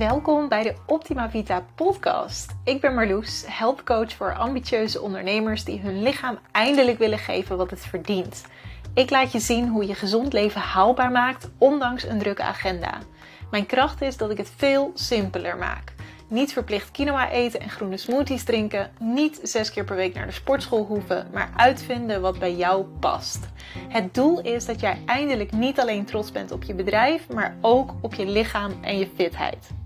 Welkom bij de Optima Vita podcast. Ik ben Marloes, helpcoach voor ambitieuze ondernemers die hun lichaam eindelijk willen geven wat het verdient. Ik laat je zien hoe je gezond leven haalbaar maakt, ondanks een drukke agenda. Mijn kracht is dat ik het veel simpeler maak. Niet verplicht quinoa eten en groene smoothies drinken. Niet zes keer per week naar de sportschool hoeven, maar uitvinden wat bij jou past. Het doel is dat jij eindelijk niet alleen trots bent op je bedrijf, maar ook op je lichaam en je fitheid.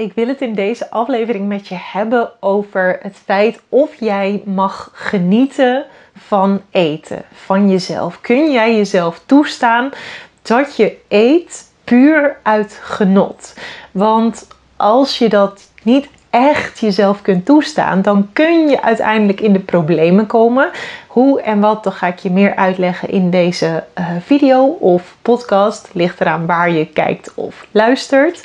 Ik wil het in deze aflevering met je hebben over het feit of jij mag genieten van eten, van jezelf. Kun jij jezelf toestaan dat je eet puur uit genot? Want als je dat niet echt jezelf kunt toestaan, dan kun je uiteindelijk in de problemen komen. Hoe en wat, dan ga ik je meer uitleggen in deze uh, video of podcast. Ligt eraan waar je kijkt of luistert.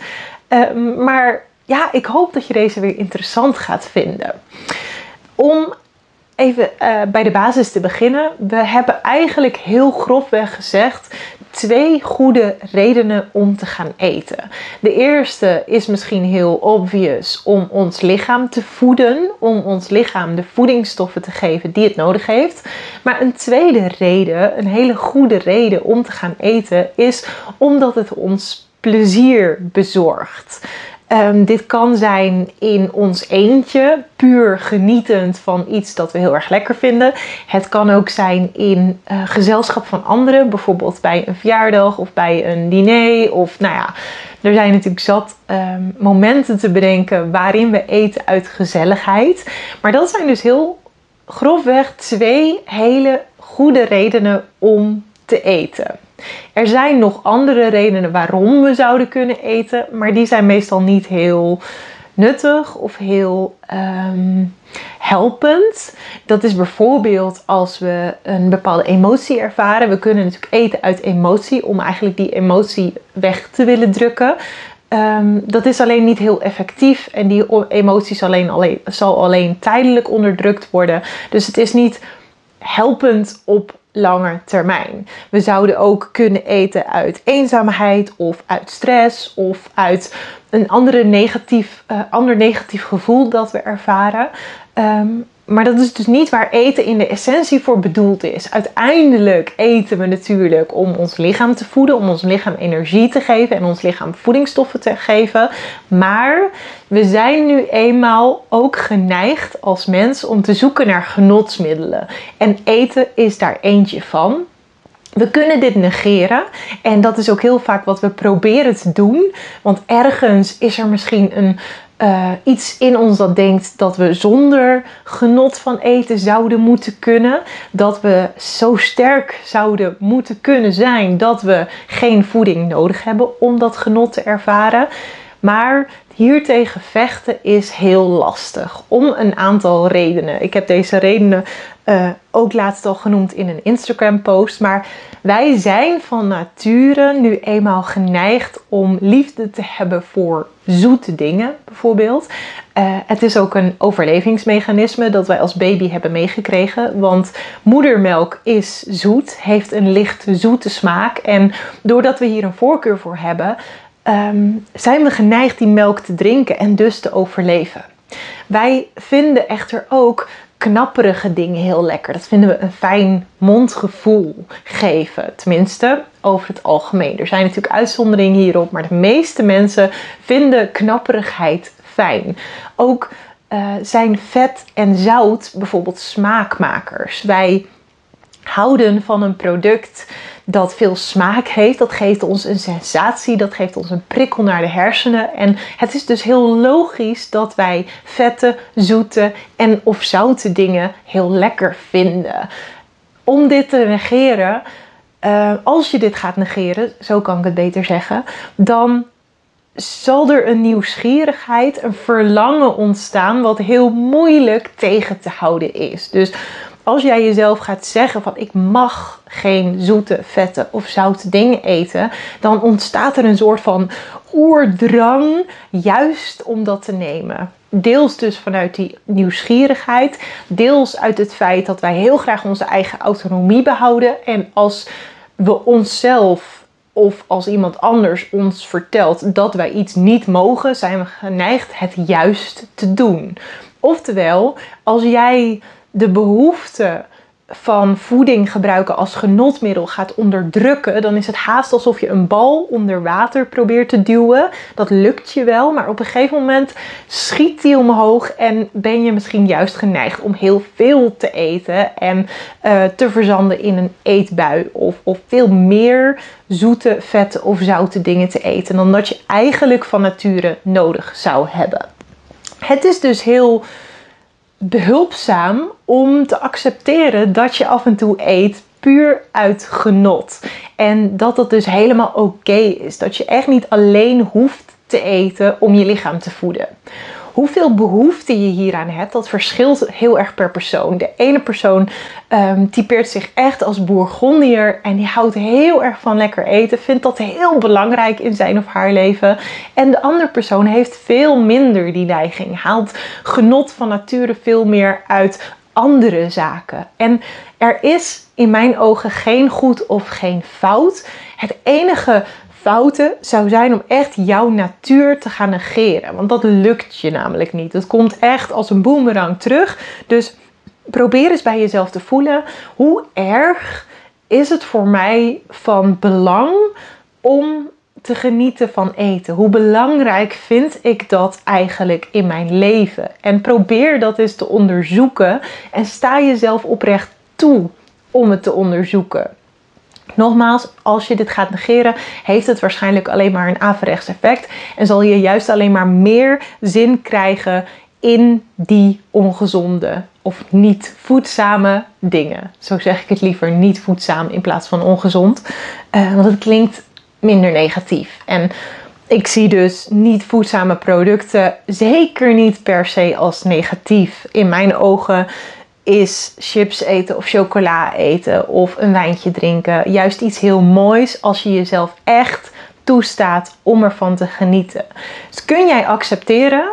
Uh, maar ja, ik hoop dat je deze weer interessant gaat vinden. Om even uh, bij de basis te beginnen. We hebben eigenlijk heel grofweg gezegd twee goede redenen om te gaan eten. De eerste is misschien heel obvious om ons lichaam te voeden, om ons lichaam de voedingsstoffen te geven die het nodig heeft. Maar een tweede reden, een hele goede reden om te gaan eten, is omdat het ons plezier bezorgt. Um, dit kan zijn in ons eentje, puur genietend van iets dat we heel erg lekker vinden. Het kan ook zijn in uh, gezelschap van anderen, bijvoorbeeld bij een verjaardag of bij een diner. Of nou ja, er zijn natuurlijk zat um, momenten te bedenken waarin we eten uit gezelligheid. Maar dat zijn dus heel grofweg twee hele goede redenen om te eten. Er zijn nog andere redenen waarom we zouden kunnen eten, maar die zijn meestal niet heel nuttig of heel um, helpend. Dat is bijvoorbeeld als we een bepaalde emotie ervaren. We kunnen natuurlijk eten uit emotie om eigenlijk die emotie weg te willen drukken. Um, dat is alleen niet heel effectief en die emoties alleen, alleen, zal alleen tijdelijk onderdrukt worden. Dus het is niet helpend op lange termijn. We zouden ook kunnen eten uit eenzaamheid of uit stress of uit een andere negatief, uh, ander negatief gevoel dat we ervaren. Um, maar dat is dus niet waar eten in de essentie voor bedoeld is. Uiteindelijk eten we natuurlijk om ons lichaam te voeden, om ons lichaam energie te geven en ons lichaam voedingsstoffen te geven. Maar we zijn nu eenmaal ook geneigd als mens om te zoeken naar genotsmiddelen. En eten is daar eentje van. We kunnen dit negeren en dat is ook heel vaak wat we proberen te doen. Want ergens is er misschien een, uh, iets in ons dat denkt dat we zonder genot van eten zouden moeten kunnen. Dat we zo sterk zouden moeten kunnen zijn dat we geen voeding nodig hebben om dat genot te ervaren. Maar hiertegen vechten is heel lastig. Om een aantal redenen. Ik heb deze redenen uh, ook laatst al genoemd in een Instagram post. Maar wij zijn van nature nu eenmaal geneigd om liefde te hebben voor zoete dingen, bijvoorbeeld. Uh, het is ook een overlevingsmechanisme dat wij als baby hebben meegekregen. Want moedermelk is zoet, heeft een licht zoete smaak. En doordat we hier een voorkeur voor hebben, um, zijn we geneigd die melk te drinken en dus te overleven. Wij vinden echter ook knapperige dingen heel lekker. Dat vinden we een fijn mondgevoel geven. Tenminste, over het algemeen. Er zijn natuurlijk uitzonderingen hierop, maar de meeste mensen vinden knapperigheid fijn. Ook uh, zijn vet en zout bijvoorbeeld smaakmakers. Wij houden van een product dat veel smaak heeft. Dat geeft ons een sensatie, dat geeft ons een prikkel naar de hersenen. En het is dus heel logisch dat wij vette, zoete en of zoute dingen heel lekker vinden. Om dit te negeren, uh, als je dit gaat negeren, zo kan ik het beter zeggen, dan zal er een nieuwsgierigheid, een verlangen ontstaan wat heel moeilijk tegen te houden is. Dus als jij jezelf gaat zeggen van ik mag geen zoete, vette of zoute dingen eten, dan ontstaat er een soort van oerdrang juist om dat te nemen. Deels dus vanuit die nieuwsgierigheid, deels uit het feit dat wij heel graag onze eigen autonomie behouden en als we onszelf of als iemand anders ons vertelt dat wij iets niet mogen, zijn we geneigd het juist te doen. Oftewel, als jij de behoefte van voeding gebruiken als genotmiddel gaat onderdrukken, dan is het haast alsof je een bal onder water probeert te duwen. Dat lukt je wel, maar op een gegeven moment schiet die omhoog en ben je misschien juist geneigd om heel veel te eten en uh, te verzanden in een eetbui of, of veel meer zoete, vette of zoute dingen te eten dan dat je eigenlijk van nature nodig zou hebben. Het is dus heel behulpzaam om te accepteren dat je af en toe eet puur uit genot. En dat dat dus helemaal oké is. Dat je echt niet alleen hoeft te eten om je lichaam te voeden. Hoeveel behoefte je hieraan hebt, dat verschilt heel erg per persoon. De ene persoon um, typeert zich echt als bourgondier en die houdt heel erg van lekker eten, vindt dat heel belangrijk in zijn of haar leven. En de andere persoon heeft veel minder die neiging, haalt genot van nature veel meer uit andere zaken. En er is in mijn ogen geen goed of geen fout. Het enige fouten zou zijn om echt jouw natuur te gaan negeren. Want dat lukt je namelijk niet. Het komt echt als een boemerang terug. Dus probeer eens bij jezelf te voelen hoe erg is het voor mij van belang om te genieten van eten? Hoe belangrijk vind ik dat eigenlijk in mijn leven? En probeer dat eens te onderzoeken en sta jezelf oprecht toe om het te onderzoeken. Nogmaals, als je dit gaat negeren, heeft het waarschijnlijk alleen maar een averechts effect en zal je juist alleen maar meer zin krijgen in die ongezonde of niet voedzame dingen. Zo zeg ik het liever niet voedzaam in plaats van ongezond, uh, want het klinkt minder negatief. En ik zie dus niet voedzame producten zeker niet per se als negatief. In mijn ogen is chips eten of chocola eten of een wijntje drinken. Juist iets heel moois als je jezelf echt toestaat om ervan te genieten. Dus kun jij accepteren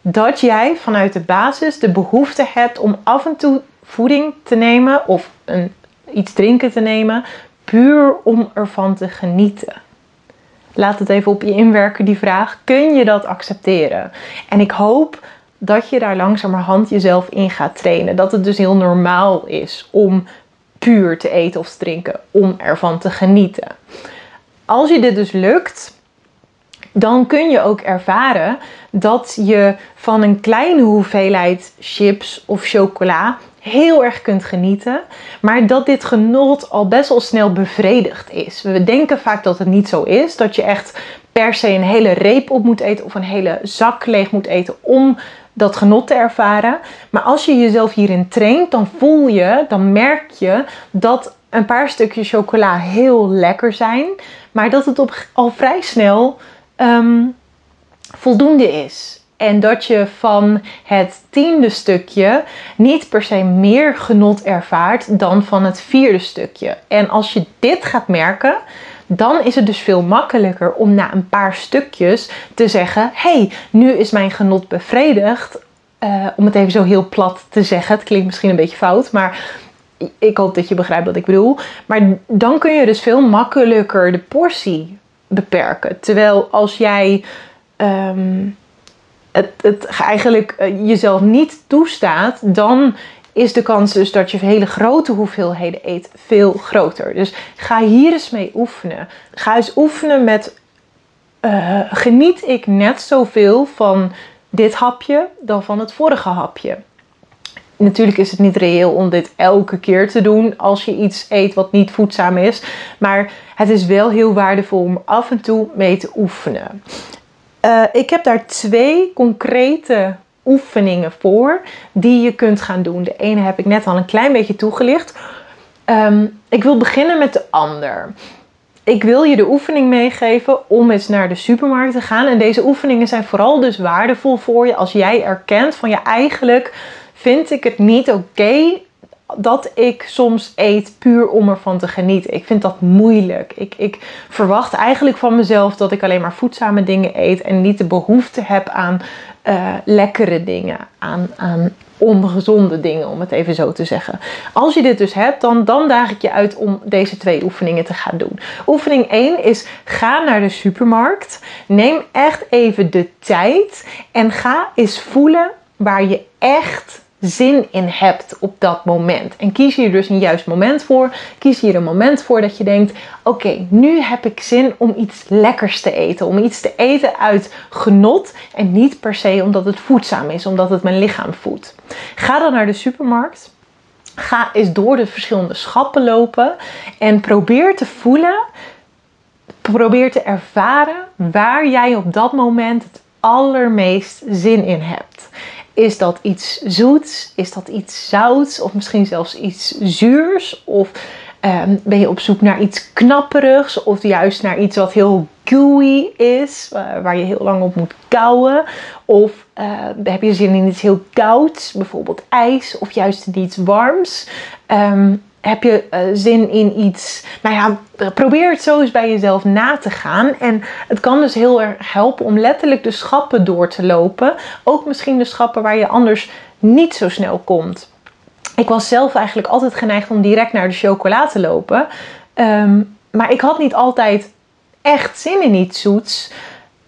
dat jij vanuit de basis de behoefte hebt om af en toe voeding te nemen of een, iets drinken te nemen, puur om ervan te genieten? Laat het even op je inwerken, die vraag. Kun je dat accepteren? En ik hoop dat je daar langzamerhand jezelf in gaat trainen. Dat het dus heel normaal is om puur te eten of te drinken, om ervan te genieten. Als je dit dus lukt, dan kun je ook ervaren dat je van een kleine hoeveelheid chips of chocola heel erg kunt genieten, maar dat dit genot al best wel snel bevredigd is. We denken vaak dat het niet zo is, dat je echt per se een hele reep op moet eten of een hele zak leeg moet eten om dat genot te ervaren. Maar als je jezelf hierin traint, dan voel je, dan merk je dat een paar stukjes chocola heel lekker zijn, maar dat het op, al vrij snel ehm, voldoende is. En dat je van het tiende stukje niet per se meer genot ervaart dan van het vierde stukje. En als je dit gaat merken, dan is het dus veel makkelijker om na een paar stukjes te zeggen: hey, nu is mijn genot bevredigd. Uh, om het even zo heel plat te zeggen. Het klinkt misschien een beetje fout, maar ik hoop dat je begrijpt wat ik bedoel. Maar dan kun je dus veel makkelijker de portie beperken. Terwijl als jij um, het, het eigenlijk uh, jezelf niet toestaat, dan is de kans dus dat je hele grote hoeveelheden eet veel groter. Dus ga hier eens mee oefenen. Ga eens oefenen met uh, geniet ik net zoveel van dit hapje dan van het vorige hapje. Natuurlijk is het niet reëel om dit elke keer te doen als je iets eet wat niet voedzaam is. Maar het is wel heel waardevol om af en toe mee te oefenen. Uh, ik heb daar twee concrete oefeningen voor die je kunt gaan doen. De ene heb ik net al een klein beetje toegelicht. Um, ik wil beginnen met de ander. Ik wil je de oefening meegeven om eens naar de supermarkt te gaan. En deze oefeningen zijn vooral dus waardevol voor je als jij erkent van ja, eigenlijk vind ik het niet oké dat ik soms eet puur om ervan te genieten. Ik vind dat moeilijk. Ik, ik verwacht eigenlijk van mezelf dat ik alleen maar voedzame dingen eet en niet de behoefte heb aan uh, lekkere dingen, aan, aan ongezonde dingen, om het even zo te zeggen. Als je dit dus hebt, dan, dan daag ik je uit om deze twee oefeningen te gaan doen. Oefening 1 is ga naar de supermarkt. Neem echt even de tijd en ga eens voelen waar je echt zin in hebt op dat moment. En kies hier dus een juist moment voor. Kies hier een moment voor dat je denkt: oké, nu heb ik zin om iets lekkers te eten. Om iets te eten uit genot en niet per se omdat het voedzaam is, omdat het mijn lichaam voedt. Ga dan naar de supermarkt. Ga eens door de verschillende schappen lopen en probeer te voelen, probeer te ervaren waar jij op dat moment het allermeest zin in hebt. Is dat iets zoets? Is dat iets zouts? Of misschien zelfs iets zuurs? Of ehm, ben je op zoek naar iets knapperigs? Of juist naar iets wat heel gooey is, waar je heel lang op moet kouwen? Of uh, heb je zin in iets heel kouds, bijvoorbeeld ijs, of juist in iets warms? Um, heb je uh, zin in iets? Nou ja, probeer het zo eens bij jezelf na te gaan. En het kan dus heel erg helpen om letterlijk de schappen door te lopen. Ook misschien de schappen waar je anders niet zo snel komt. Ik was zelf eigenlijk altijd geneigd om direct naar de chocola te lopen. Um, maar ik had niet altijd echt zin in iets zoets.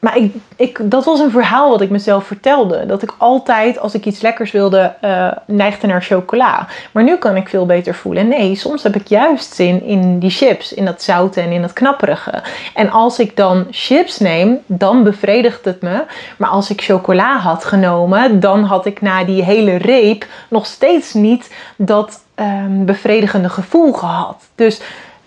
Maar ik, ik, dat was een verhaal wat ik mezelf vertelde. Dat ik altijd, als ik iets lekkers wilde, uh, neigde naar chocola. Maar nu kan ik veel beter voelen. Nee, soms heb ik juist zin in die chips. In dat zoute en in dat knapperige. En als ik dan chips neem, dan bevredigt het me. Maar als ik chocola had genomen, dan had ik na die hele reep nog steeds niet dat um, bevredigende gevoel gehad. Dus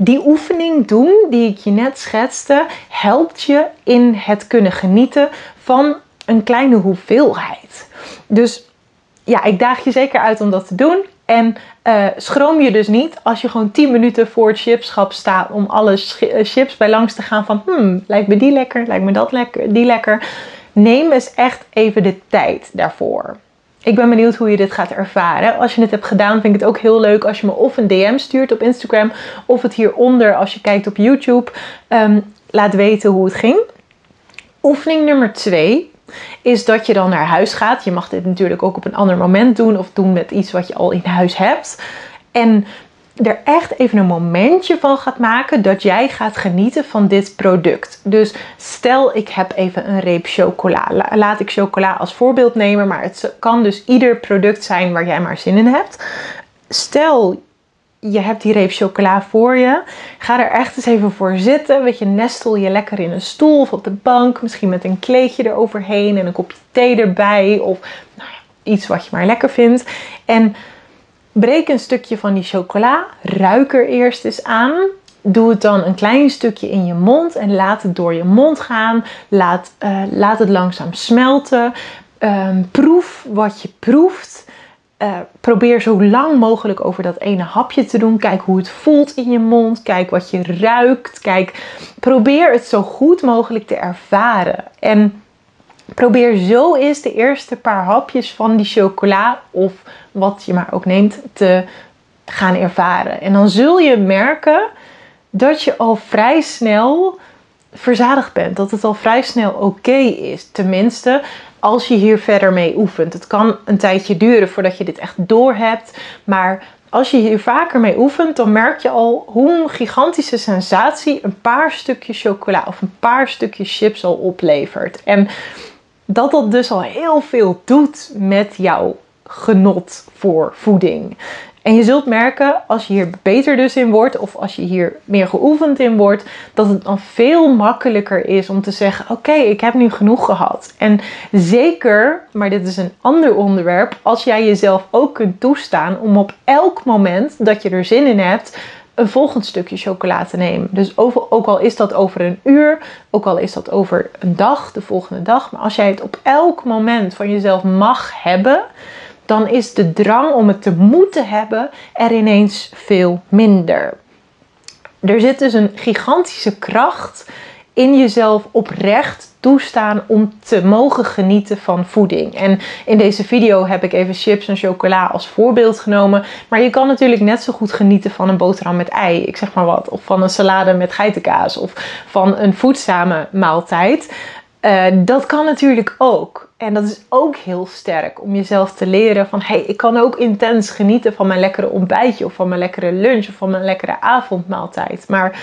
die oefening doen, die ik je net schetste, helpt je in het kunnen genieten van een kleine hoeveelheid. Dus ja, ik daag je zeker uit om dat te doen. En uh, schroom je dus niet als je gewoon 10 minuten voor het chipschap staat om alle eh, chips bij langs te gaan van hmm, lijkt me die lekker, lijkt me dat lekker, die lekker. Neem eens echt even de tijd daarvoor. Ik ben benieuwd hoe je dit gaat ervaren. Als je het hebt gedaan, vind ik het ook heel leuk als je me of een DM stuurt op Instagram of het hieronder als je kijkt op YouTube. Um, laat weten hoe het ging. Oefening nummer 2 is dat je dan naar huis gaat. Je mag dit natuurlijk ook op een ander moment doen of doen met iets wat je al in huis hebt. En er echt even een momentje van gaat maken dat jij gaat genieten van dit product. Dus stel ik heb even een reep chocola. Laat ik chocola als voorbeeld nemen, maar het kan dus ieder product zijn waar jij maar zin in hebt. Stel je hebt die reep chocola voor je. Ga er echt eens even voor zitten. Weet je, nestel je lekker in een stoel of op de bank. Misschien met een kleedje eroverheen en een kopje thee erbij. Of nou ja, iets wat je maar lekker vindt. En Breek een stukje van die chocola, ruik er eerst eens aan. Doe het dan een klein stukje in je mond en laat het door je mond gaan. Laat, uh, laat het langzaam smelten. Um, proef wat je proeft. Uh, probeer zo lang mogelijk over dat ene hapje te doen. Kijk hoe het voelt in je mond. Kijk wat je ruikt. Kijk, probeer het zo goed mogelijk te ervaren. En probeer zo eens de eerste paar hapjes van die chocola of wat je maar ook neemt te gaan ervaren. En dan zul je merken dat je al vrij snel verzadigd bent. Dat het al vrij snel oké is. Tenminste, als je hier verder mee oefent. Het kan een tijdje duren voordat je dit echt door hebt. Maar als je hier vaker mee oefent, dan merk je al hoe een gigantische sensatie een paar stukjes chocola of een paar stukjes chips al oplevert. En dat dat dus al heel veel doet met jouw genot voor voeding. En je zult merken als je hier beter dus in wordt, of als je hier meer geoefend in wordt, dat het dan veel makkelijker is om te zeggen: Oké, ik heb nu genoeg gehad. En zeker, maar dit is een ander onderwerp, als jij jezelf ook kunt toestaan om op elk moment dat je er zin in hebt, een volgend stukje chocola te nemen. Dus over, ook al is dat over een uur, ook al is dat over een dag, de volgende dag. Maar als jij het op elk moment van jezelf mag hebben, dan is de drang om het te moeten hebben er ineens veel minder. Er zit dus een gigantische kracht in jezelf oprecht toestaan om te mogen genieten van voeding. En in deze video heb ik even chips en chocola als voorbeeld genomen. Maar je kan natuurlijk net zo goed genieten van een boterham met ei, ik zeg maar wat. Of van een salade met geitenkaas. Of van een voedzame maaltijd. Eh, dat kan natuurlijk ook. En dat is ook heel sterk om jezelf te leren van hey, ik kan ook intens genieten van mijn lekkere ontbijtje of van mijn lekkere lunch of van mijn lekkere avondmaaltijd. Maar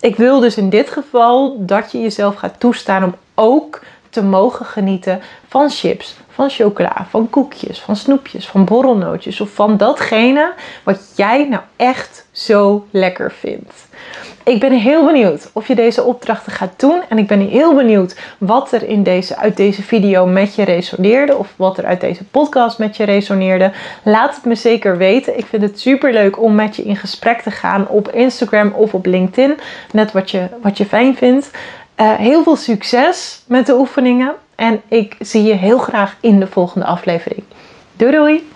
ik wil dus in dit geval dat je jezelf gaat toestaan om ook te mogen genieten van chips, van chocola, van koekjes, van snoepjes, van borrelnootjes of van datgene wat jij nou echt zo lekker vindt. Ik ben heel benieuwd of je deze opdrachten gaat doen. En ik ben heel benieuwd wat er in deze, uit deze video met je resoneerde. Of wat er uit deze podcast met je resoneerde. Laat het me zeker weten. Ik vind het super leuk om met je in gesprek te gaan op Instagram of op LinkedIn. Net wat je, wat je fijn vindt. Uh, heel veel succes met de oefeningen. En ik zie je heel graag in de volgende aflevering. Doei doei!